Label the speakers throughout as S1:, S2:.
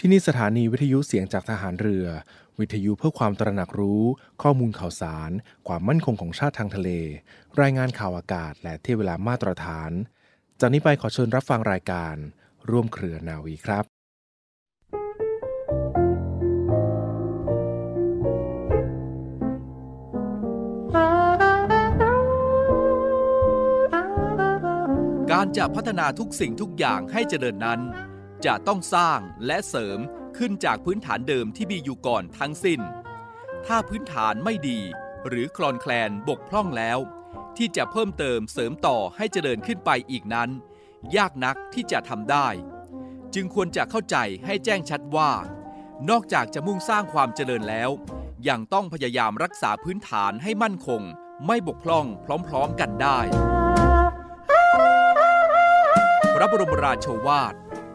S1: ที่นี่สถานีวิทยุเสียงจากทหารเรือ วิทยุเพื่อความตระหนักรู้ ข้อมูลข่าวสาร ความมั่นคงของชาติทางทะเล รายงานข่าวอากาศ และเที่ยเวลามาตรฐาน จากนี้ไปขอเชิญรับฟังรายการ ร่วมเครือนาวีครับ
S2: การจะพัฒนาทุกสิ่งทุกอย่างให้เจริญนั้น จะต้องสร้างและเสริมขึ้นจากพื้นฐานเดิมที่มีอยู่ก่อนทั้งสิ้น ถ้าพื้นฐานไม่ดีหรือคลอนแคลนบกพร่องแล้ว ที่จะเพิ่มเติมเสริมต่อให้เจริญขึ้นไปอีกนั้น ยากนักที่จะทำได้ จึงควรจะเข้าใจให้แจ้งชัดว่า นอกจากจะมุ่งสร้างความเจริญแล้ว ยังต้องพยายามรักษาพื้นฐานให้มั่นคง ไม่บกพร่องพร้อมๆกันได้ พระบรมราโชวาท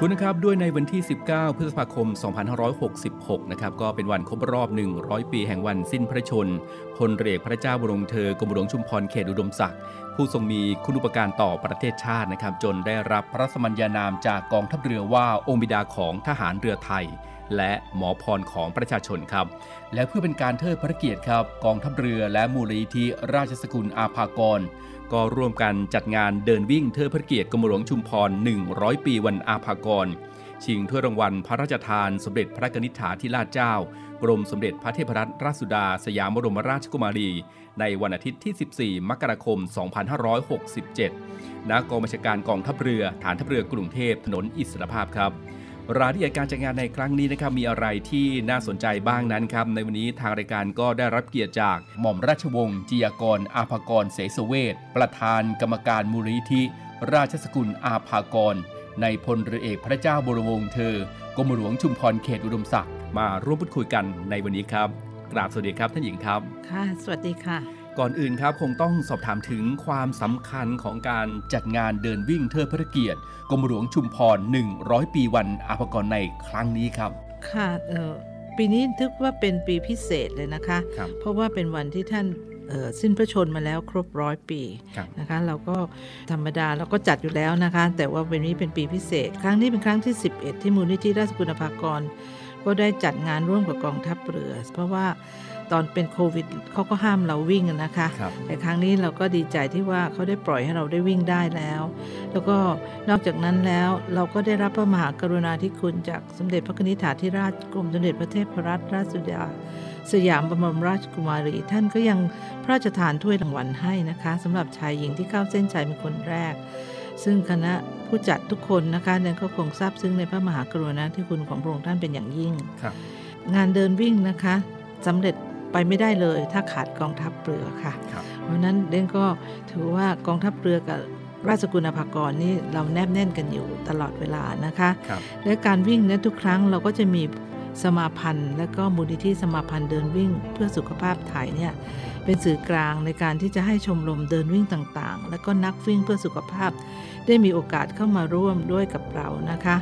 S3: คุ
S4: ณนะครับด้วยในวันที่ 19 พฤษภาคม 2566 นะครับก็เป็นวันครบรอบ 100 ปีแห่งวันสิ้นพระชน พลเรือเอกพระเจ้าบรมเธอกรมหลวงชุมพรเขตอุดมศักดิ์ผู้ทรงมีคุณอุปการต่อประเทศชาตินะครับจนได้รับพระสมัญญานามจากกองทัพเรือว่าองค์บิดาของทหารเรือไทย และหมอพรของประชาชนครับ และเพื่อเป็นการเทิดพระเกียรติครับ กองทัพเรือและมูลนิธิราชสกุลอาภากร ก็ร่วมกันจัดงานเดินวิ่งเทิดพระเกียรติกรมหลวงชุมพร 100 ปีวันอาภากร ชิงถ้วยรางวัลพระราชทาน สมเด็จพระกนิษฐาธิราชเจ้า กรมสมเด็จพระเทพรัตนราชสุดา สยามบรมราชกุมารี ในวันอาทิตย์ที่ 14 มกราคม 2567ณกองบัญชาการกองทัพเรือ ฐานทัพเรือกรุงเทพถนนอิสรภาพครับ รายละเอียดการจัดงานในครั้งนี้นะครับมีอะไรที่น่าสนใจบ้างนั้นครับในวันนี้ทางรายการก็ได้รับเกียรติจากหม่อมราชวงศ์จียกร อาภากรเสสเวทประธานกรรมการมูลนิธิ ราชสกุลอาภากร ในพลเรือเอกพระเจ้าบรมวงศ์เธอกรมหลวงชุมพรเขตอุดมศักดิ์มาร่วมพูดคุยกันในวันนี้ครับกราบสวัสดีครับท่านหญิงครับ
S5: ค่ะ สวัสดีค่ะ
S4: ก่อนอื่นครับคงต้องสอบถามถึงความสำคัญของการจัดงานเดินวิ่งเทิดพระเกียรติกรมหลวงชุมพร 100 ปีวันอาภากรในครั้งนี้ครับ
S5: ค่ะเออปีนี้ถือว่าเป็นปีพิเศษเลยนะคะ
S4: ครับ
S5: เพราะว่าเป็นวันที่ท่านเอ่อสิ้นพระชนมาแล้วครบร้อยปี
S4: ครับ
S5: นะคะ เราก็ธรรมดาเราก็จัดอยู่แล้วนะคะ แต่ว่าเป็นนี้เป็นปีพิเศษ ครั้งนี้เป็นครั้งที่ 11 ที่มูลนิธิราชกุลภากร ก็ได้จัดงานร่วมกับกองทัพเรือ เพราะว่าตอนเป็นโควิดเขาก็ห้ามเราวิ่งอะนะคะ
S4: ครับ
S5: แต่ครั้งนี้เราก็ดีใจที่ว่าเขาได้ปล่อยให้เราได้วิ่งได้แล้ว แล้วก็นอกจากนั้นแล้วเราก็ได้รับพระมหากรุณาธิคุณจากสมเด็จพระนิธิถาธิราชกรมสมเด็จพระเทพรัตนราชสุดาสยามบรมราชกุมารี ท่านก็ยังพระราชทานถ้วยรางวัลให้นะคะสำหรับชายหญิงที่เข้าเส้นชัยเป็นคนแรก ซึ่งคณะ ผู้จัดทุกคนนะคะเนี่ยก็คงทราบซึ้งในพระมหากรุณาธิคุณของพระองค์ท่านเป็นอย่างยิ่ง
S4: ครับ
S5: งานเดินวิ่งนะคะสำเร็จไปไม่ได้เลย ถ้าขาดกองทัพเรือค่ะ
S4: ครับ
S5: เพราะฉะนั้นเด้งก็ถือว่ากองทัพเรือกับราชกุลภากรนี่เราแนบแน่นกันอยู่ตลอดเวลานะคะ
S4: ครับ
S5: และการวิ่งเนั้นทุกครั้งเราก็จะมี สมาพันธ์ และก็มูลนิธิสมาพันธ์เดินวิ่ง เพื่อสุขภาพไทยเนี่ยเป็นสื่อกลางในการที่จะให้ชมรมเดินวิ่งต่างๆ และก็นักวิ่งเพื่อสุขภาพ ได้มีโอกาสเข้ามาร่วมด้วยกับเรานะคะ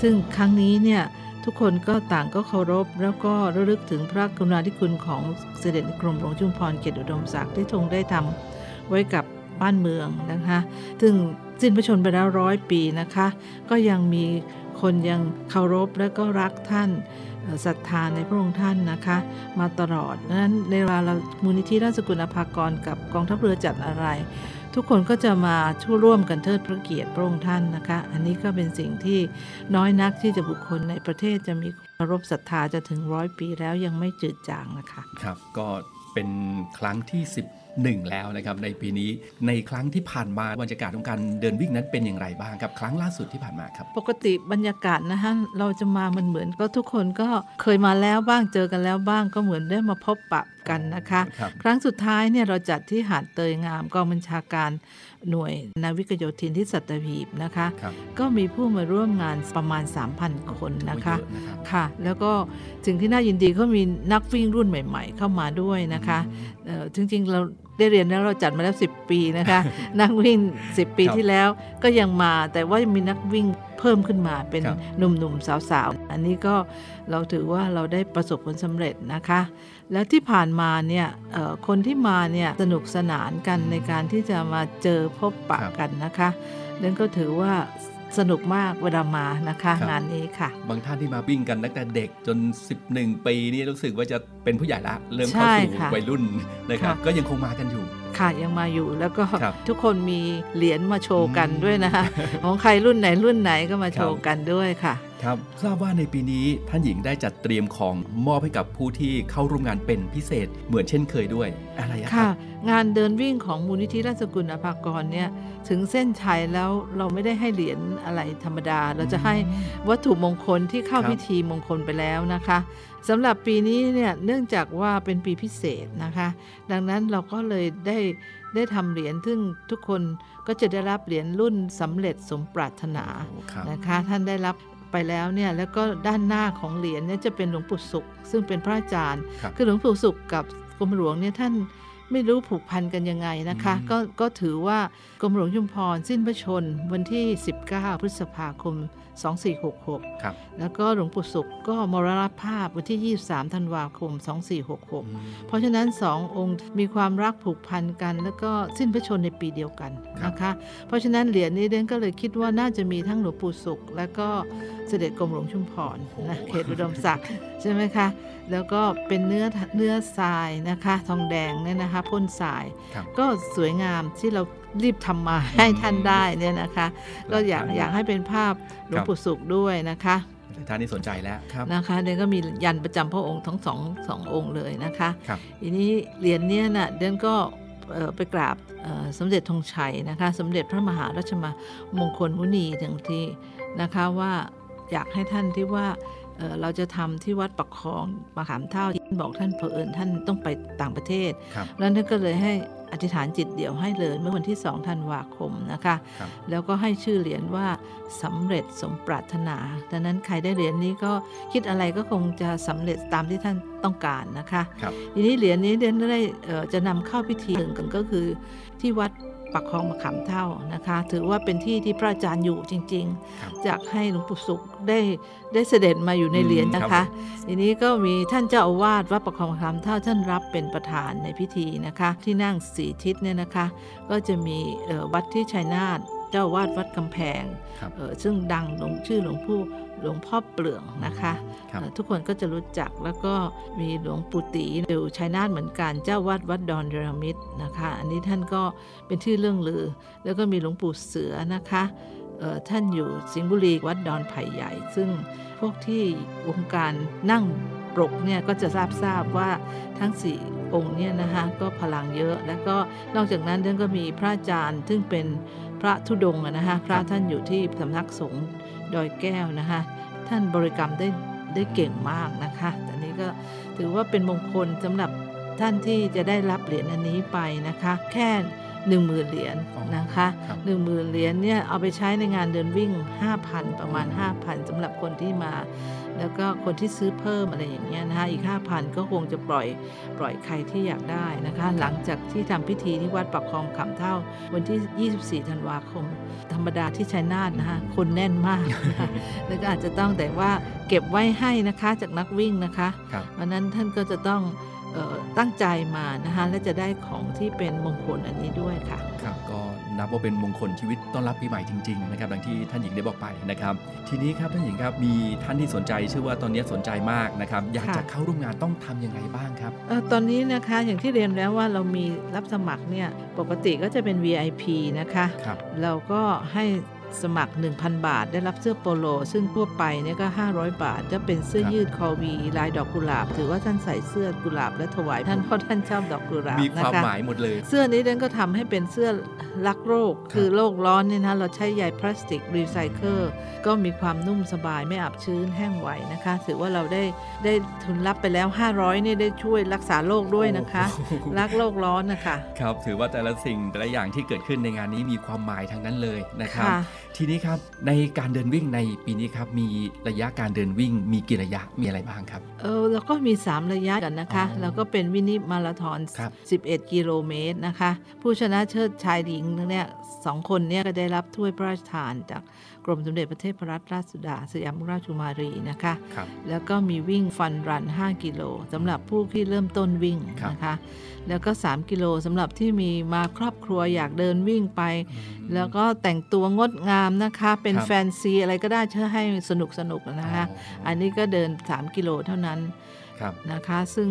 S5: ซึ่งครั้งนี้เนี่ยทุกคนก็ต่างก็เคารพ แล้วก็ระลึกถึงพระกรุณาธิคุณของเสด็จกรมหลวงชุมพรเขตอุดมศักดิ์ที่ทรงได้ทำไว้กับบ้านเมืองนะคะ ซึ่งสิ้นพระชนม์ไปแล้วร้อยปีนะคะ ก็ยังมีคนยังเคารพและก็รักท่าน ศรัทธาในพระองค์ท่านนะคะ มาตลอดนั้นในเวลาเรามูลนิธิราชกุลภากรกับกองทัพเรือจัดอะไร ทุกคนก็จะมาช่วยร่วมกันเทิดพระเกียรติพระองค์ท่านนะคะ อันนี้ก็เป็นสิ่งที่น้อยนักที่จะบุคคลในประเทศจะมีเคารพศรัทธาจะถึงร้อยปีแล้วยังไม่จืดจางนะคะ
S4: ครับก็เป็นครั้งที่ห นึ่งแล้วนะครับในปีนี้ในครั้งที่ผ่านมาบรรยากาศของการเดินวิ่งนั้นเป็นอย่างไรบ้างครับครั้งล่าสุดที่ผ่านมาครับ
S5: ปกติบรรยากาศนะฮะเราจะมามันเหมือนก็ทุกคนก็เคยมาแล้วบ้างเจอกันแล้วบ้างก็เหมือนได้มาพบปะกันนะคะ
S4: ครับ
S5: ครั้งสุดท้ายเนี่ยเราจัดที่หาดเตยงามกองบัญชาการหน่วยนาวิกโยธินที่สัตหีบนะคะ
S4: ครับ
S5: ก็มีผู้มาร่วมงานประมาณ 3,000 คนนะคะ
S4: เยอนะครับ
S5: ค่ะ แล้วก็สิ่งที่น่ายินดีเขามีนักวิ่งรุ่นใหม่ ๆ เข้ามาด้วยนะคะเอ่อจริงๆ เราได้เรียนแล้วเราจัดมาแล้ว 10 ปีนะคะ นักวิ่ง 10 ปี
S4: ครับ
S5: ที่แล้วก็ยังมาแต่ว่ามีนักวิ่งเพิ่มขึ้นมาเป็น
S4: ครับ
S5: หนุ่มๆ สาวๆ อันนี้ก็เราถือว่าเราได้ประสบผลสำเร็จนะคะ แล้วที่ผ่านมาเนี่ยเอ่อคนที่มาเนี่ยสนุกสนานกันในการที่จะมาเจอพบปะ
S4: ครับ
S5: กันนะคะนั่นก็ถือว่า สนุกมากเวลามานะคะ
S4: ครับ
S5: งานนี้ค่ะ
S4: บางท่านที่มาวิ่งกันตั้งแต่เด็กจน 11 ปีนี่รู้สึกว่าจะเป็นผู้ใหญ่ละ เริ่มเข้า
S5: ใช่
S4: สู่
S5: ค่ะ
S4: วัยรุ่นนะครับ
S5: ค่ะ
S4: ก็ยังคงมากันอยู่
S5: ค่ะยังมาอยู่ แล้วก็
S4: ครับ
S5: ทุกคนมีเหรียญมาโชว์กัน
S4: อืม
S5: ด้วยนะคะของใครรุ่นไหนรุ่นไหนก็มาโช
S4: ค
S5: ว์
S4: รับ
S5: กันด้วยค่ะ
S4: ครับทราบว่าในปีนี้ท่านหญิงได้จัดเตรียมของมอบให้กับผู้ที่เข้าร่วมงานเป็นพิเศษเหมือนเช่นเคยด้วย อะไรอะค
S5: ค่ะ
S4: รับ
S5: งานเดินวิ่งของมูลนิธิราชกุลอภากรเนี่ยถึงเส้นชัยแล้วเราไม่ได้ให้เหรียญอะไรธรรมดา เราจะให้วัตถุมงคลที่เข้า
S4: ครับ
S5: พิธีมงคลไปแล้วนะคะสำหรับปีนี้เนี่ยเนื่องจากว่าเป็นปีพิเศษนะคะ ดังนั้นเราก็เลยได้ได้ทำเหรียญซึ่งทุกคนก็จะได้รับเหรียญรุ่นสำเร็จสมปรารถนา
S4: โอ้ครับ
S5: นะคะท่านได้รับไปแล้วเนี่ยแล้วก็ด้านหน้าของเหรียญเนี่ยจะเป็นหลวงปู่สุข ซึ่งเป็นพระอาจารย์
S4: ครับ
S5: คือหลวงปู่สุขกับกรมหลวงเนี่ยท่านไม่รู้ผูกพันกันยังไงนะคะ
S4: อืม
S5: ก็ก็ถือว่ากรมหลวงชุมพรสิ้นพระชนม์วันที่ 19 พฤษภาคม 2466
S4: ครับ
S5: แล้วก็หลวงปู่สุขก็มรณภาพวันที่ 23 ธันวาคม 2466
S4: อืม
S5: เพราะฉะนั้นสององค์มีความรักผูกพันกัน แล้วก็สิ้นพระชนม์ในปีเดียวกัน
S4: ครับ
S5: นะคะ เพราะฉะนั้นเหรียญนี้เดนก็เลยคิดว่าน่าจะมีทั้งหลวงปู่สุข และก็เสด็จกรมหลวงชุมพรนะเขตอุดมศักดิ์ใช่ไหมคะ แล้วก็เป็นเนื้อเนื้อทรายนะคะ ทองแดงเนี่ยนะคะพ่นทราย
S4: ครับ
S5: ก็สวยงามที่เรารีบทำมาให้ท่านได้เนี่ยนะคะ ก็อยากอยากให้เป็นภาพหลวงปู่สุขด้วยนะคะ
S4: หลายท่านนี่สนใจแล้วครับ
S5: นะคะเดนก็มียันประจำพระองค์ทั้งสองสององค์เลยนะคะ
S4: ครับ
S5: ทีนี้เหรียญเนี้ยน่ะเดนก็เอ่อไปกราบเอ่อสมเด็จธงชัยนะคะ สมเด็จพระมหาราชมงคลมุนีทั้งที่นะคะว่าอยากให้ท่านที่ว่า เอ่อเราจะทำที่วัดปักคลองมะขามเท่าที่บอกท่านเผอิญท่านต้องไปต่างประเทศ
S4: ครับ
S5: แล้วท่านก็เลยให้อธิษฐานจิตเดี่ยวให้เลยเมื่อวันที่2ธันวาคมนะคะ
S4: ครับ
S5: แล้วก็ให้ชื่อเหรียญว่าสำเร็จสมปรารถนาดังนั้นใครได้เหรียญนี้ก็คิดอะไรก็คงจะสำเร็จตามที่ท่านต้องการนะคะ
S4: ครับ
S5: ทีนี้เหรียญนี้เดนได้เอ่อจะนำเข้าพิธีหนึ่งกันก็คือที่วัด ปักคลองมะขามเท่านะคะ ถือว่าเป็นที่ที่พระอาจารย์อยู่จริง
S4: ครับ
S5: ๆจากให้หลวงปู่สุขได้ได้เสด็จมาอยู่ในเหรียญนะ
S4: อืมครั
S5: คะ
S4: บ
S5: ทีนี้ก็มีท่านเจ้าอาวาสวัดประคองคำเท่าท่านรับเป็นประธานในพิธีนะคะ ที่นั่งสีทิศเนี่ยนะคะ ก็จะมีเอ่อวัดที่ชัยนาท เจ้าอาวาดวัดกำแพง
S4: ครับ
S5: เอ่อซึ่งดังหลวงชื่อหลวงผู้หลวงพ่อเปลืองนะคะ
S4: ครับ
S5: เอ่อทุกคนก็จะรู้จักแล้วก็มีหลวงปู่ตีอยู่ชัยนาทเหมือนกันเจ้าวาดวัดดอนเดรมิตนะคะ อันนี้ท่านก็เป็นที่เรื่องลือ แล้วก็มีหลวงปู่เสือนะคะเอ่อ ท่านอยู่สิงห์บุรีวัดดอนไผ่ใหญ่ ซึ่งพวกที่วงการนั่งปรกเนี่ยก็จะทราบทราบว่าทั้งสี่องค์เนี่ยนะคะก็พลังเยอะ แล้วก็นอกจากนั้นท่านก็มีพระอาจารย์ซึ่งเป็นพระธุดงค์นะคะพระท่านอยู่ที่สำนักสงฆ์ดอยแก้วนะคะท่านบริกรรมได้ได้เก่งมากนะคะแต่นี้ก็ถือว่าเป็นมงคลสำหรับท่านที่จะได้รับเหรียญอันนี้ไปนะคะ แค่ หนึ่งหมื่นเหรียญนะคะ
S4: ครับ
S5: หนึ่งหมื่นเหรียญเนี่ยเอาไปใช้ในงานเดินวิ่ง 5,000 ประมาณ 5,000สำหรับคนที่มา แล้วก็คนที่ซื้อเพิ่มอะไรอย่างเงี้ยนะคะอีก 5,000 ก็คงจะปล่อยปล่อยใครที่อยากได้นะคะ หลังจากที่ทำพิธีที่วัดปักคลองขำเท่า วันที่ 24 ธันวาคม ธรรมดาที่ชัยนาทนะคะคนแน่นมากนะคะแล้วก็อาจจะต้องแต่ว่าเก็บไว้ให้นะคะจากนักวิ่งนะคะ
S4: ครับ
S5: เพราะฉะนั้นท่านก็จะต้องเออ ตั้งใจมานะคะและจะได้ของที่เป็นมงคลอันนี้ด้วยค่ะ
S4: ครับก็นับว่าเป็นมงคลชีวิตต้อนรับปีใหม่จริงๆนะครับดังที่ท่านหญิงได้บอกไปนะครับทีนี้ครับท่านหญิงครับมีท่านที่สนใจชื่อว่าตอนนี้สนใจมากนะครับอยาก
S5: ค่ะ
S4: จะเข้าร่วมงานต้องทำยังไงบ้างครับ
S5: เอ่อตอนนี้นะคะอย่างที่เรียนแล้วว่าเรามีรับสมัครเนี่ยปกติก็จะเป็น VIP นะคะ
S4: ครับ
S5: เราก็ให้ สมัคร 1,000 บาท ได้รับเสื้อโปโล ซึ่งทั่วไปเนี่ยก็ 500 บาท จะเป็นเสื้อ
S4: ครับ
S5: ยืดคอวีลายดอกกุหลาบ ถือว่าท่านใส่เสื้อกุหลาบและถวายท่านเพราะท่านชอบดอกกุหลาบ
S4: มีความ
S5: นะคะ
S4: หมายหมดเลย
S5: เสื้อนี้เดนก็ทำให้เป็นเสื้อรักโรค คือโรคร้อนเนี่ยนะเราใช้ใยพลาสติกรีไซเคิลก็มีความนุ่มสบายไม่อับชื้นแห้งไหวนะคะ ถือว่าเราได้ได้ทุนรับไปแล้ว 500เนี่ยได้ช่วยรักษาโรคด้วยนะคะ
S4: โอ้โห
S5: รักโลกร้อนนะคะ
S4: ครับถือว่าแต่ละสิ่งแต่ละอย่างที่เกิดขึ้นในงานนี้มีความหมายทั้งนั้นเลยนะครับ
S5: ค่ะ
S4: ทีนี้ครับในการเดินวิ่งในปีนี้ครับมีระยะการเดินวิ่งมีกี่ระยะมีอะไรบ้างครับ
S5: เออเราก็มี 3 ระยะกันนะคะ
S4: อ๋อ
S5: แล้วก็เป็นวินิมาราธอน
S4: ครับ
S5: 11 กิโลเมตรนะคะ ผู้ชนะเชิดชายหญิงเนี่ยสองคนเนี่ยก็ได้รับถ้วยพระราชทานจากกรมสมเด็จพระเทพรัตนราชสุดาสยามราชกุมารีนะคะ
S4: ครับ
S5: แล้วก็มีวิ่งฟันรัน 5 กิโลสำหรับผู้ที่เริ่มต้นวิ่ง
S4: ครับ
S5: นะคะ แล้วก็ 3 กิโลสำหรับที่มีมาครอบครัวอยากเดินวิ่งไป แล้วก็แต่งตัวงดงามนะคะเป็น
S4: ครับ
S5: แฟนซีอะไรก็ได้เชื่อให้สนุกสนุกๆนะคะ อันนี้ก็เดิน 3 กิโลเท่านั้น
S4: ครับ
S5: นะคะ ซึ่ง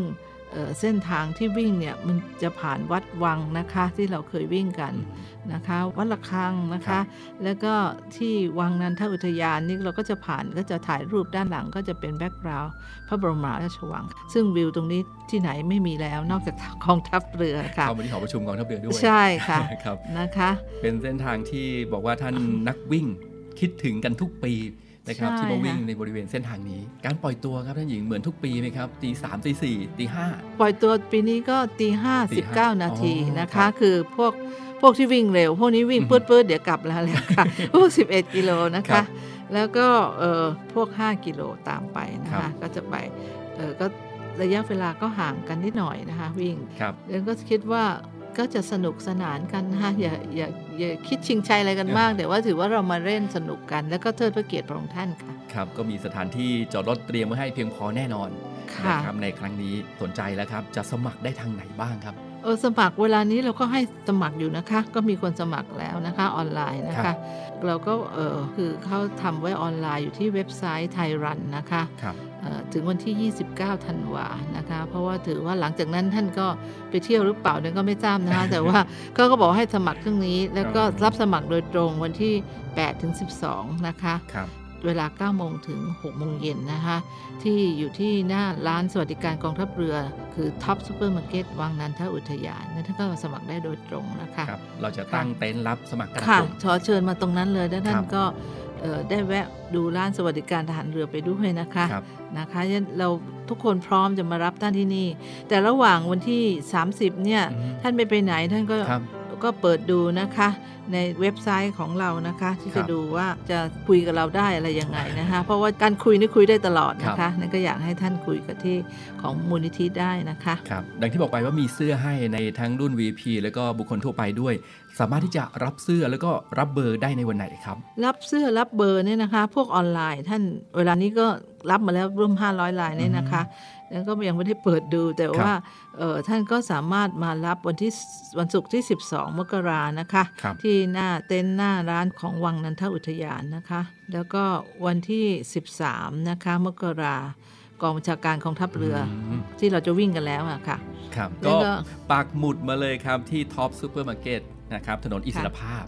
S5: เอ่อเส้นทางที่วิ่งเนี่ยมันจะผ่านวัดวังนะคะที่เราเคยวิ่งกันนะคะวัดละคังนะ
S4: ครั
S5: คะ
S4: บ
S5: แล้วก็ที่วังนันทอุทยานนี่เราก็จะผ่านก็จะถ่ายรูปด้านหลังก็จะเป็นแบ็กกราวด์พระบรมราชวัง ซึ่งวิวตรงนี้ที่ไหนไม่มีแล้วนอกจากกองทัพเรือค่ะ
S4: เข้ามาที่หอประชุมกองทัพเรือด้วย
S5: ใช่ค่ะ
S4: ครับ
S5: นะคะ
S4: เป็นเส้นทางที่บอกว่าท่านนักวิ่งคิดถึงกันทุกปี นะครับ
S5: ใช่
S4: ที่มาวิ่ง
S5: ค่ะ
S4: ในบริเวณเส้นทางนี้ การปล่อยตัวครับท่านหญิงเหมือนทุกปีไหมครับตีสามตีสี่ตีห้า
S5: ปล่อยตัวปีนี้ก็ตีห้า
S4: ตี
S5: สิบ
S4: ห้า
S5: เก้านาที
S4: อ๋อ
S5: นะ
S4: ครั
S5: คะ
S4: บ
S5: คือพวกพวกที่วิ่งเร็ว พวกนี้วิ่ง
S4: อือฮึ
S5: ปื๊ดปื๊ดเดี๋ยวกลับแล้วแหละค่ะพวก11กิโลนะ
S4: ครั
S5: คะ
S4: บ
S5: แล้วก็เอ่อพวก5กิโลตามไปนะ
S4: ครั
S5: คะ
S4: บ
S5: ก็จะไปเออก็ระยะเวลาก็ห่างกันนิดหน่อยนะคะ วิ่ง
S4: ครับ
S5: แล้วก็คิดว่า ก็จะสนุกสนานกันนะคะอย่าอย่าอย่าคิดชิงชัยอะไรกันมาก แต่ว่าถือว่าเรามาเล่นสนุกกัน แล้วก็เทิดพระเกียรติพระองค์ท่านค่ะ
S4: ครับก็มีสถานที่จอดรถเตรียมไว้ให้เพียงพอแน่นอน
S5: ค่ะ
S4: นะครับในครั้งนี้สนใจแล้วครับจะสมัครได้ทางไหนบ้างครับ
S5: เออสมัครเวลานี้เราก็ให้สมัครอยู่นะคะ ก็มีคนสมัครแล้วนะคะออนไลน์นะ
S4: ครั
S5: คะ
S4: บ
S5: เราก็เออคือเขาทำไว้ออนไลน์อยู่ที่เว็บไซต์ไทยรันนะคะ
S4: ครับ
S5: เอ่อถึงวันที่ 29ธันวานะคะ เพราะว่าถือว่าหลังจากนั้นท่านก็ไปเที่ยวหรือเปล่าเนี่ยก็ไม่ทราบนะคะ แต่ว่าเขาก็บอกให้สมัครเครื่องนี้ แล้วก็
S4: อ๋อ
S5: รับสมัครโดยตรงวันที่8ถึง12 นะคะ
S4: ครับ
S5: เวลา9โมงถึง6โมงเย็นนะคะที่อยู่ที่หน้าร้านสวัสดิการกองทัพเรือ คือ Tops ซูเปอร์มาร์เก็ตวังนันทอุทยานนั่นท่านก็สมัครได้โดยตรงนะคะ
S4: ครับเราจะตั้งเต็นท์รับสมัครกัน
S5: ค่ะ
S4: ผม
S5: ขอเชิญมาตรงนั้นเลยแล้วท่า
S4: ครั
S5: น
S4: บ
S5: ก็เอ่อได้แวะดูร้านสวัสดิการทหารเรือไปด้วยนะคะ
S4: ครับ
S5: นะคะฉะนั้นเราทุกคนพร้อมจะมารับท่านที่นี่ แต่ระหว่างวันที่ 30เนี่ย
S4: อืม
S5: ท่านไม่ไปไหนท่านก็
S4: ครับ
S5: ก็เปิดดูนะคะ ในเว็บไซต์ของเรานะคะ ที่
S4: ครั
S5: จะ
S4: บ
S5: ดูว่าจะคุยกับเราได้อะไรยังไงนะคะ เพราะว่าการคุยนี่คุยได้ตลอดนะ
S4: ครั
S5: คะ
S4: บ
S5: นั่นก็อยากให้ท่านคุยกับที่ของมูลนิธิได้นะคะ
S4: ครับดังที่บอกไปว่ามีเสื้อให้ในทั้งรุ่น VP แล้วก็บุคคลทั่วไปด้วย สามารถที่จะรับเสื้อแล้วก็รับเบอร์ได้ในวันไหนครับ
S5: รับเสื้อรับเบอร์เนี่ยนะคะ พวกออนไลน์ท่านเวลานี้ก็รับมาแล้วร่วม 500ลายเนี่ยนะคะ แล้วก็ยังไม่ได้เปิดดูแต่ว่าเออท่านก็สามารถมารับวันที่วันศุกร์ที่ 12 มกรานะคะ
S4: ครับ
S5: ที่หน้าเต็นท์หน้าร้านของวังนันทอุทยานนะคะ แล้วก็วันที่ 13 นะคะมกรากองบัญชาการกองทัพเรืออ
S4: ม
S5: ที่เราจะวิ่งกันแล้วอะค่ะ
S4: ครับ
S5: แล้ว
S4: ก็
S5: ก็
S4: ปักหมุดมาเลยครับที่ Tops ซูเปอร์มาร์เก็ตนะครับถนนอิสรภาพ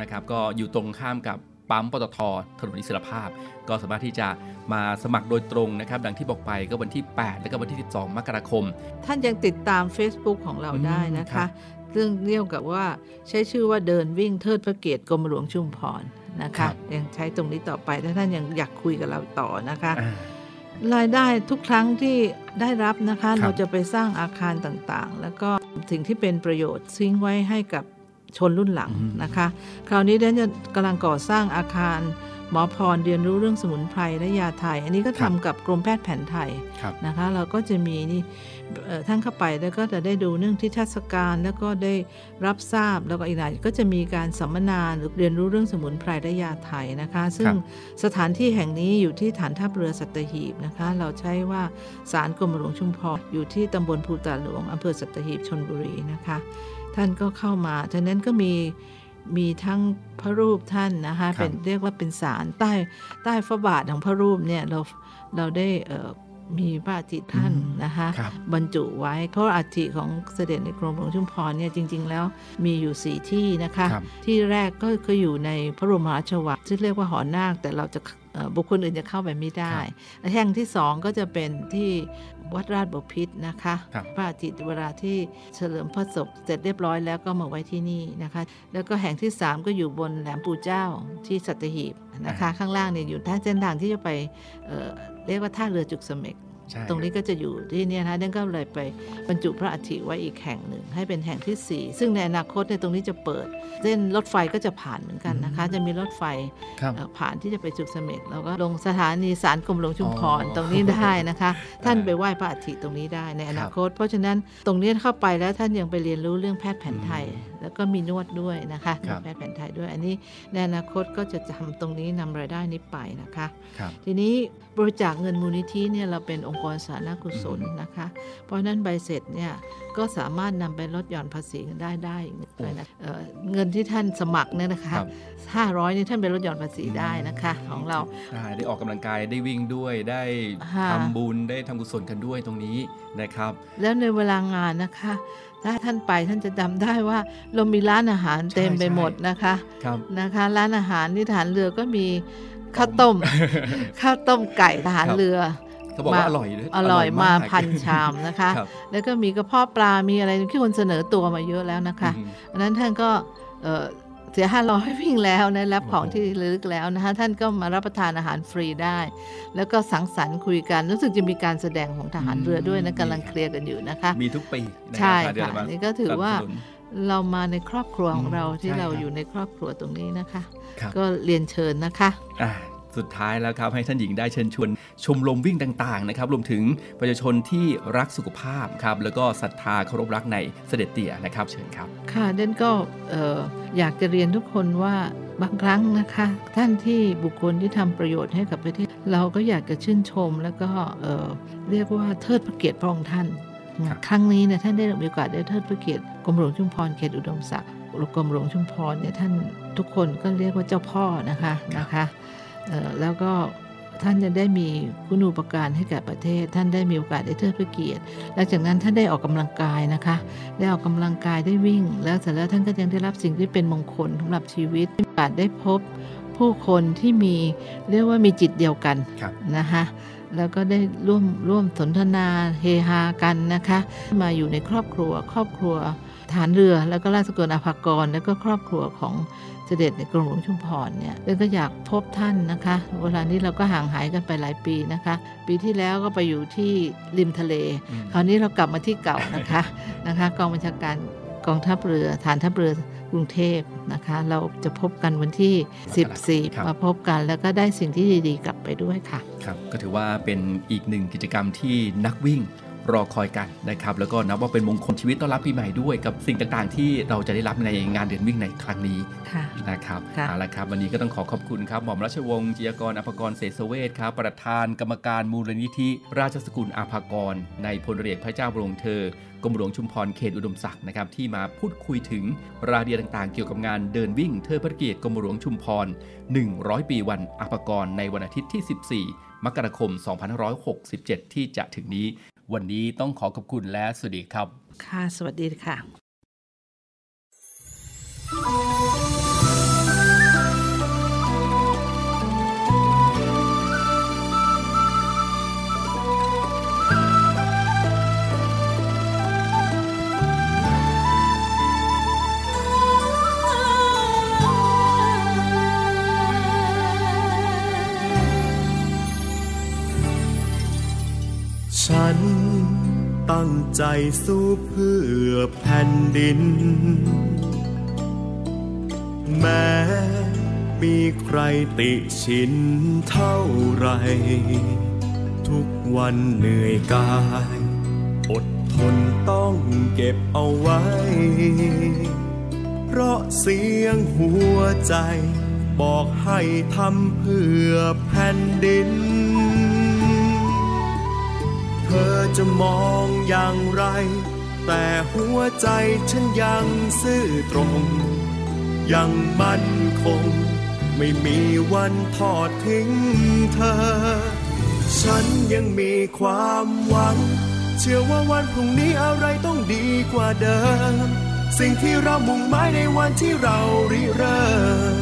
S4: นะครับก็อยู่ตรงข้ามกับ ปั๊มปตทถนนอิสรภาพ ก็สามารถที่จะมาสมัครโดยตรงนะครับ ดังที่บอกไปก็วันที่ 8 และก็วันที่ 12 มกราคม
S5: ท่านยังติดตาม Facebook ของเรา
S4: อืม
S5: ได้นะ
S4: ครั
S5: คะ
S4: บ
S5: เรื่องเรียกกับว่าใช้ชื่อว่าเดินวิ่งเทิดพระเกียรติกรมหลวงชุมพรนะ
S4: ครั
S5: คะ
S4: บ
S5: ยังใช้ตรงนี้ต่อไปถ้าท่านยังอยากคุยกับเราต่อนะคะ
S4: อ่า
S5: รายได้ทุกครั้งที่ได้รับนะคะ
S4: ครับ
S5: เราจะไปสร้างอาคารต่างๆ แล้วก็สิ่งที่เป็นประโยชน์ทิ้งไว้ให้กับ ชนรุ่นหลังนะคะ คราวนี้เดนจะกำลังก่อสร้างอาคารหมอพรเรียนรู้เรื่องสมุนไพรและยาไทย อันนี้ก็ทำกับกรมแพทย์แผนไทย
S4: ครับ
S5: นะคะ เราก็จะมีนี่เอ่อท่านเข้าไปแล้วก็จะได้ดูเรื่องที่เทรรศการแล้วก็ได้รับทราบแล้วก็อีกหน่อยก็จะมีการสัมมนาหรือเรียนรู้เรื่องสมุนไพรและยาไทยนะคะ ซึ่งสถานที่แห่งนี้อยู่ที่ฐานทัพเรือสัตหีบนะคะ เราใช้ว่าศาลกรมหลวงชุมพรอยู่ที่ตำบลภูตาหลวงอำเภอสัตหีบชนบุรีนะคะ ท่านก็เข้ามาฉะนั้นก็มีมีทั้งพระรูปท่านนะคะ
S4: ครับ
S5: เป็นเรียกว่าเป็นศาลใต้ใต้พระบาทของพระรูปเนี่ยเราเราได้เอ่อ มีพระอาทิตย์ท่าน
S4: อืม
S5: นะคะ
S4: ครับ
S5: บรรจุไว้เพราะอาทิของเสด็จในกรมหลวงชุมพรเนี่ยจริง ๆ แล้วมีอยู่สี่ที่นะคะ
S4: ครับ
S5: ที่แรกก็คืออยู่ในพระบรมราชวังซึ่งเรียกว่าหอนาคแต่เราจะเอ่อบุคคลอื่นจะเข้าไปไม่ได้และแห่งที่สองก็จะเป็นที่วัดราชบพิตรนะคะ
S4: ครับ
S5: พระอาทิตย์เวลาที่เฉลิมพระศพเสร็จเรียบร้อยแล้วก็มาไว้ที่นี่นะคะ แล้วก็แห่งที่ 3 ก็อยู่บนแหลมปู่เจ้าที่สัตหีบนะคะ ข้างล่างเนี่ยอยู่ท่าเส้นทางที่จะไป เอ่อเรียกว่าท่าเรือจุกเสม็ก
S4: ใช่
S5: ตรงนี้ก็จะอยู่ที่เนี่ยนะคะนั่นก็เลยไปบรรจุพระอัฐิไว้อีกแห่งหนึ่ง ให้เป็นแห่งที่ 4 ซึ่งในอนาคตในยตรงนี้จะเปิด เส้นรถไฟก็จะผ่านเหมือนกันนะคะ จะมีรถไฟ
S4: ครับ
S5: เอ่อผ่านที่จะไปจุกเสม็ดแล้วก็ลงสถานีสารกรมหลวงชุมพร
S4: อ๋อ
S5: ตรงนี้ได้นะคะ ท่านไปไหว้พระอัฐิตรงนี้ได้ในอนาคต เพราะฉะนั้นตรงนี้เข้าไปแล้วท่านยังไปเรียนรู้เรื่องแพทย์แผนไทย แล้วก็มีนวดด้วยนะคะ
S4: ครับ
S5: แพทย์แผนไทยด้วย อันนี้ในอนาคตก็จะทำตรงนี้นำรายได้นี้ไปนะคะ
S4: ครับ
S5: ทีนี้บริจาคเงินมูลนิธิเนี่ยเราเป็นองค์กรสาธารณกุศลนะคะ เพราะฉะนั้นใบเสร็จเนี่ยก็สามารถนำไปลดหย่อนภาษีกันได้ได้ด้วยนะเอ่อเงินที่ท่านสมัครเนี่ยนะคะ
S4: ครับ
S5: 500นี่ท่านไปลดหย่อนภาษีได้นะคะ ของเรา
S4: ได้ได้ออกกำลังกายได้วิ่งด้วยได้
S5: ค่ะ
S4: ทำบุญได้ทำกุศลกันด้วยตรงนี้นะครับ
S5: แล้วในเวลางานนะคะ ถ้าท่านไปท่านจะจำได้ว่าเรามีร้านอาหารเต็ม
S4: ใช่
S5: ไป
S4: ใช่
S5: หมดนะคะ
S4: ครับ
S5: นะคะ ร้านอาหารที่ฐานเรือก็มีข้าวต้มข้าวต้มไก่ทหาร
S4: ครับ
S5: เรือ
S4: เขาบอกว่าอร่อยด้วย
S5: อร่อยมาา
S4: ก
S5: พันชามนะคะ
S4: ครับ
S5: แล้วก็มีกระเพาะปลามีอะไรที่คนเสนอตัวมาเยอะแล้วนะคะ
S4: อืม
S5: อันนั้นท่านก็ เอ่อเสียห้าร้อยวิ่งแล้วนะรับของ
S4: โอ้โห
S5: ที่ระลึกแล้วนะคะท่านก็มารับประทานอาหารฟรีได้ แล้วก็สังสรรค์คุยกันรู้สึกจะมีการแสดงของทหารเรือด้วยนะกำลังเคลียร์กันอยู่นะคะ
S4: มีทุกปีน
S5: ใช่
S4: รับเดือ
S5: ค่ะ
S4: มา
S5: นี่ก็ถือว่า
S4: สนับสนุน
S5: เรามาในครอบครัวของ
S4: อืม
S5: เราที่
S4: ใช่
S5: เรา
S4: ครับ
S5: อยู่ในครอบครัวตรงนี้นะคะ
S4: ครับ
S5: ก็เรียนเชิญนะคะ
S4: อะ สุดท้ายแล้วครับให้ท่านหญิงได้เชิญชวนชมรมวิ่งต่างๆนะครับรวมถึงประชาชนที่รักสุขภาพครับแล้วก็ศรัทธาเคารพรักในเสด็จเตี่ยนะครับเชิญครับ
S5: ค่ะเดนก็เอ่ออยากจะเรียนทุกคนว่าบางครั้งนะคะ ท่านที่บุคคลที่ทำประโยชน์ให้กับประเทศ เราก็อยากจะชื่นชม แล้วก็เอ่อเรียกว่าเทิดพระเกียรติพระองค์ท่าน
S4: ครับ
S5: ครั้งนี้เนี่ยท่านได้มีโอกาสได้เทิดพระเกียรติกรมหลวงชุมพรเขตอุดมศักดิ์กรมหลวงชุมพรเนี่ยท่านทุกคนก็เรียกว่าเจ้าพ่อนะคะนะคะเอ่อ แล้วก็ท่านจะได้มีคุณูปการให้แก่ประเทศ ท่านได้มีโอกาสได้เทิดพระเกียรติหลังจากนั้นท่านได้ออกกำลังกายนะคะ ได้ออกกำลังกายได้วิ่ง แล้วเสร็จแล้วท่านก็ยังได้รับสิ่งที่เป็นมงคลสำหรับชีวิตมีโอกาสได้พบผู้คนที่มีเรียกว่ามีจิตเดียวกัน
S4: ครับ
S5: นะคะแล้วก็ได้ร่วมร่วมสนทนาเฮฮากันนะคะ มาอยู่ในครอบครัว ครอบครัวฐานเรือ แล้วก็ราชกุลอภากร แล้วก็ครอบครัวของ เสด็จในกรมหลวงชุมพรเนี่ยเรื่องก็อยากพบท่านนะคะ เวลานี้เราก็ห่างหายกันไปหลายปีนะคะ ปีที่แล้วก็ไปอยู่ที่ริมทะเล
S4: อืม
S5: คราวนี้เรากลับมาที่เก่านะคะนะคะกองบัญชาการกองทัพเรือฐานทัพเรือกรุงเทพนะคะ เราจะพบกันวันที่
S4: ครับ
S5: 14 มาพบกันแล้วก็ได้สิ่งที่ดีๆ กลับไปด้วยค่ะ
S4: ครับ ก็ถือว่าเป็นอีกหนึ่งกิจกรรมที่นักวิ่ง รอคอยกันนะครับแล้วก็นับว่าเป็นมงคลชีวิตต้อนรับปีใหม่ด้วยกับสิ่งต่างๆ ที่เราจะได้รับในงานเดินวิ่งในครั้งนี้
S5: ค่ะ
S4: นะครับ
S5: ค่ะ
S4: เอาละครับวันนี้ก็ต้องขอขอบคุณครับหม่อมราชวงศ์จิยากรอภากรเสสเวทครับประธานกรรมการมูลนิธิ ราชสกุลอาภากร ในพลเรือเอกพระเจ้าบรมเธอกรมหลวงชุมพรเขตอุดมศักดิ์นะครับที่มาพูดคุยถึงรายละเอียดต่างๆ เกี่ยวกับงานเดินวิ่งเทิดพระเกียรติกรมหลวงชุมพร 100 ปีวันอาภากรในวันอาทิตย์ที่ 14 มกราคม 2567 ที่จะถึงนี้ วันนี้ต้องขอขอบคุณและสวัสดีครับ
S5: ค่ะ สวัสดีค่ะั
S6: น ตั้งใจสู้เพื่อแผ่นดิน แม้มีใครติชินเท่าไร ทุกวันเหนื่อยกาย อดทนต้องเก็บเอาไว้ เพราะเสียงหัวใจ บอกให้ทำเพื่อแผ่นดิน ธอจะมองอย่างไร แต่หัวใจฉันยังซื่อตรง ยังมั่นคง ไม่มีวันทอดทิ้งเธอ ฉันยังมีความหวัง เชื่อว่าวันพรุ่งนี้อะไรต้องดีกว่าเดิม สิ่งที่เรามุ่งหมายในวันที่เราริเริ่ม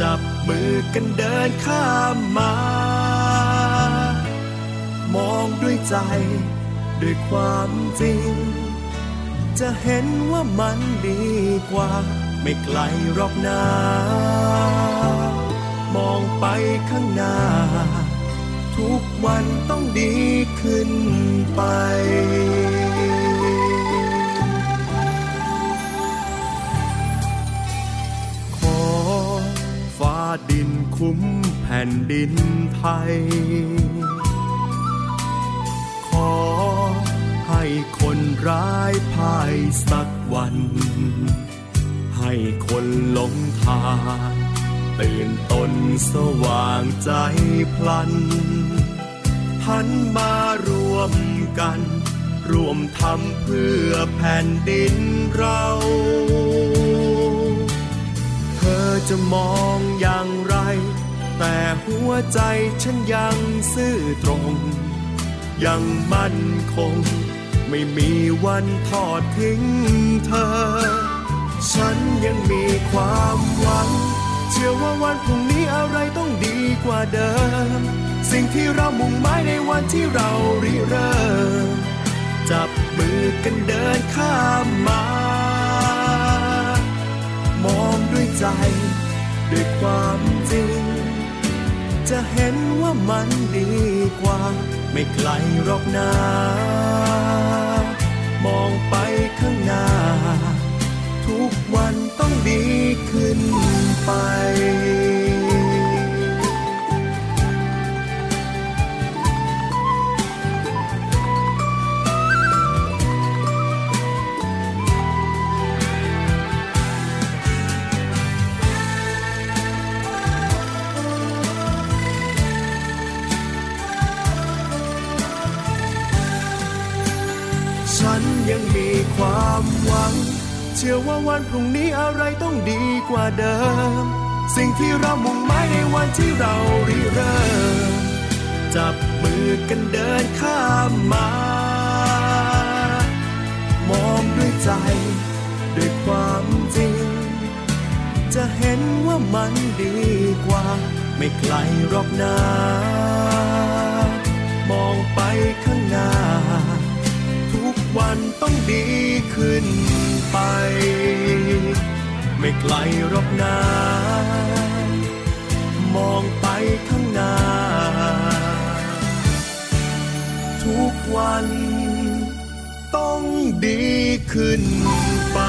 S6: จับมือกันเดินข้ามมา มองด้วยใจ ด้วยความจริง จะเห็นว่ามันดีกว่า ไม่ไกลหรอกนามองไปข้างหน้า ทุกวันต้องดีขึ้นไปขอฟ้าดินคุ้มแผ่นดินไทย อ ให้คนร้ายพ่ายสักวัน ให้คนหลงทาง ตื่นตนสว่างใจพลันหันมารวมกัน รวมทำเพื่อแผ่นดินเรา เธอจะมองอย่างไร แต่หัวใจฉันยังซื่อตรง ยังมั่นคง ไม่มีวันทอดทิ้งเธอ ฉันยังมีความหวัง เชื่อว่าวันพรุ่งนี้อะไรต้องดีกว่าเดิม สิ่งที่เรามุ่งหมายในวันที่เราริเริ่ม จับมือกันเดินข้ามมา มองด้วยใจ ด้วยความจริง จะเห็นว่ามันดีกว่า ไม่ไกลหรอกนามองไปข้างหน้า ทุกวันต้องดีขึ้นไป ความหวัง เชื่อว่าวันพรุ่งนี้อะไรต้องดีกว่าเดิม สิ่งที่เรามุ่งหมายในวันที่เราริเริ่ม จับมือกันเดินข้ามมา มองด้วยใจ ด้วยความจริง จะเห็นว่ามันดีกว่า ไม่ไกลหรอกนามองไปข้างหน้า วันต้องดีขึ้นไป ไม่ไกลหรอกนามองไปข้างหน้า ทุกวันต้องดีขึ้นไป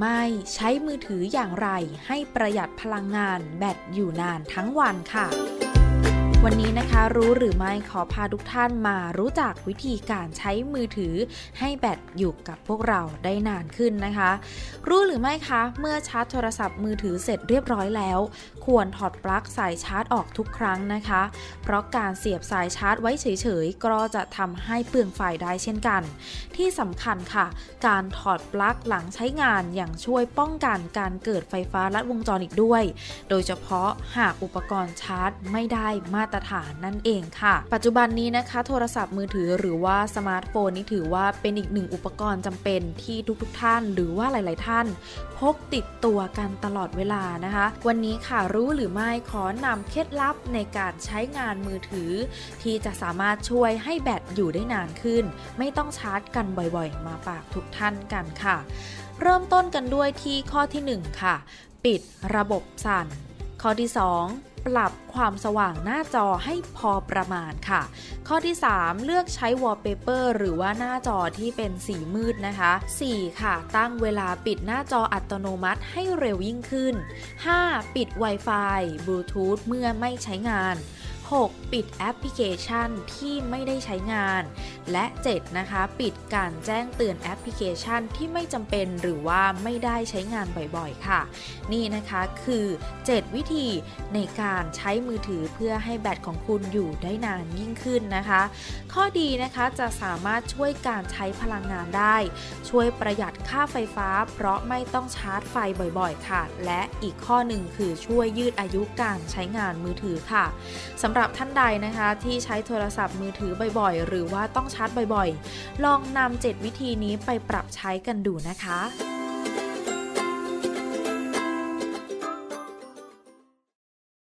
S7: ไม่ ใช้มือถืออย่างไรให้ประหยัดพลังงานแบตอยู่นานทั้งวันค่ะ วันนี้นะคะรู้หรือไม่ขอพาทุกท่านมารู้จักวิธีการใช้มือถือให้แบตอยู่กับพวกเราได้นานขึ้นนะคะ รู้หรือไม่คะ เมื่อชาร์จโทรศัพท์มือถือเสร็จเรียบร้อยแล้ว ควรถอดปลั๊กสายชาร์จออกทุกครั้งนะคะ เพราะการเสียบสายชาร์จไว้เฉยๆ ก็จะทำให้เปลืองไฟได้เช่นกัน ที่สำคัญค่ะ การถอดปลั๊กหลังใช้งานอย่างช่วยป้องกันการเกิดไฟฟ้าลัดวงจรอีกด้วย โดยเฉพาะหากอุปกรณ์ชาร์จไม่ได้มาตรฐานนั่นเองค่ะ ปัจจุบันนี้นะคะ โทรศัพท์มือถือหรือว่าสมาร์ทโฟนนี่ถือว่าเป็นอีกหนึ่งอุปกรณ์จำเป็นที่ทุกๆทท่าน หรือว่าหลาย ๆ ท่าน พกติดตัวกันตลอดเวลานะคะ วันนี้ค่ะรู้หรือไม่ขอนำเคล็ดลับในการใช้งานมือถือ ที่จะสามารถช่วยให้แบตอยู่ได้นานขึ้น ไม่ต้องชาร์จกันบ่อยๆ มาฝากทุกท่านกันค่ะ เริ่มต้นกันด้วยที่ข้อที่ 1 ค่ะ ปิดระบบสั่น ข้อที่ 2 ปรับความสว่างหน้าจอให้พอประมาณค่ะ ข้อที่ 3 เลือกใช้วอลเปเปอร์หรือว่าหน้าจอที่เป็นสีมืดนะคะ 4. ค่ะ ตั้งเวลาปิดหน้าจออัตโนมัติให้เร็วยิ่งขึ้น 5. ปิด Wi-Fi บลูทูธเมื่อไม่ใช้งาน 6. ปิดแอปพลิเคชันที่ไม่ได้ใช้งาน และ 7 นะคะ ปิดการแจ้งเตือนแอปพลิเคชันที่ไม่จำเป็นหรือว่าไม่ได้ใช้งานบ่อยๆ ค่ะ นี่นะคะคือ 7 วิธีในการใช้มือถือเพื่อให้แบตของคุณอยู่ได้นานยิ่งขึ้นนะคะ ข้อดีนะคะจะสามารถช่วยการใช้พลังงานได้ ช่วยประหยัดค่าไฟฟ้า เพราะไม่ต้องชาร์จไฟบ่อยๆ ค่ะ และอีกข้อหนึ่งคือช่วยยืดอายุการใช้งานมือถือค่ะสำหรับท่านใดนะคะที่ใช้โทรศัพท์มือถือบ่อยๆ หรือว่าต้องชาร์จบ่อยๆ ลองนำ7วิธีนี้ไปปรับใช้กันดูนะคะ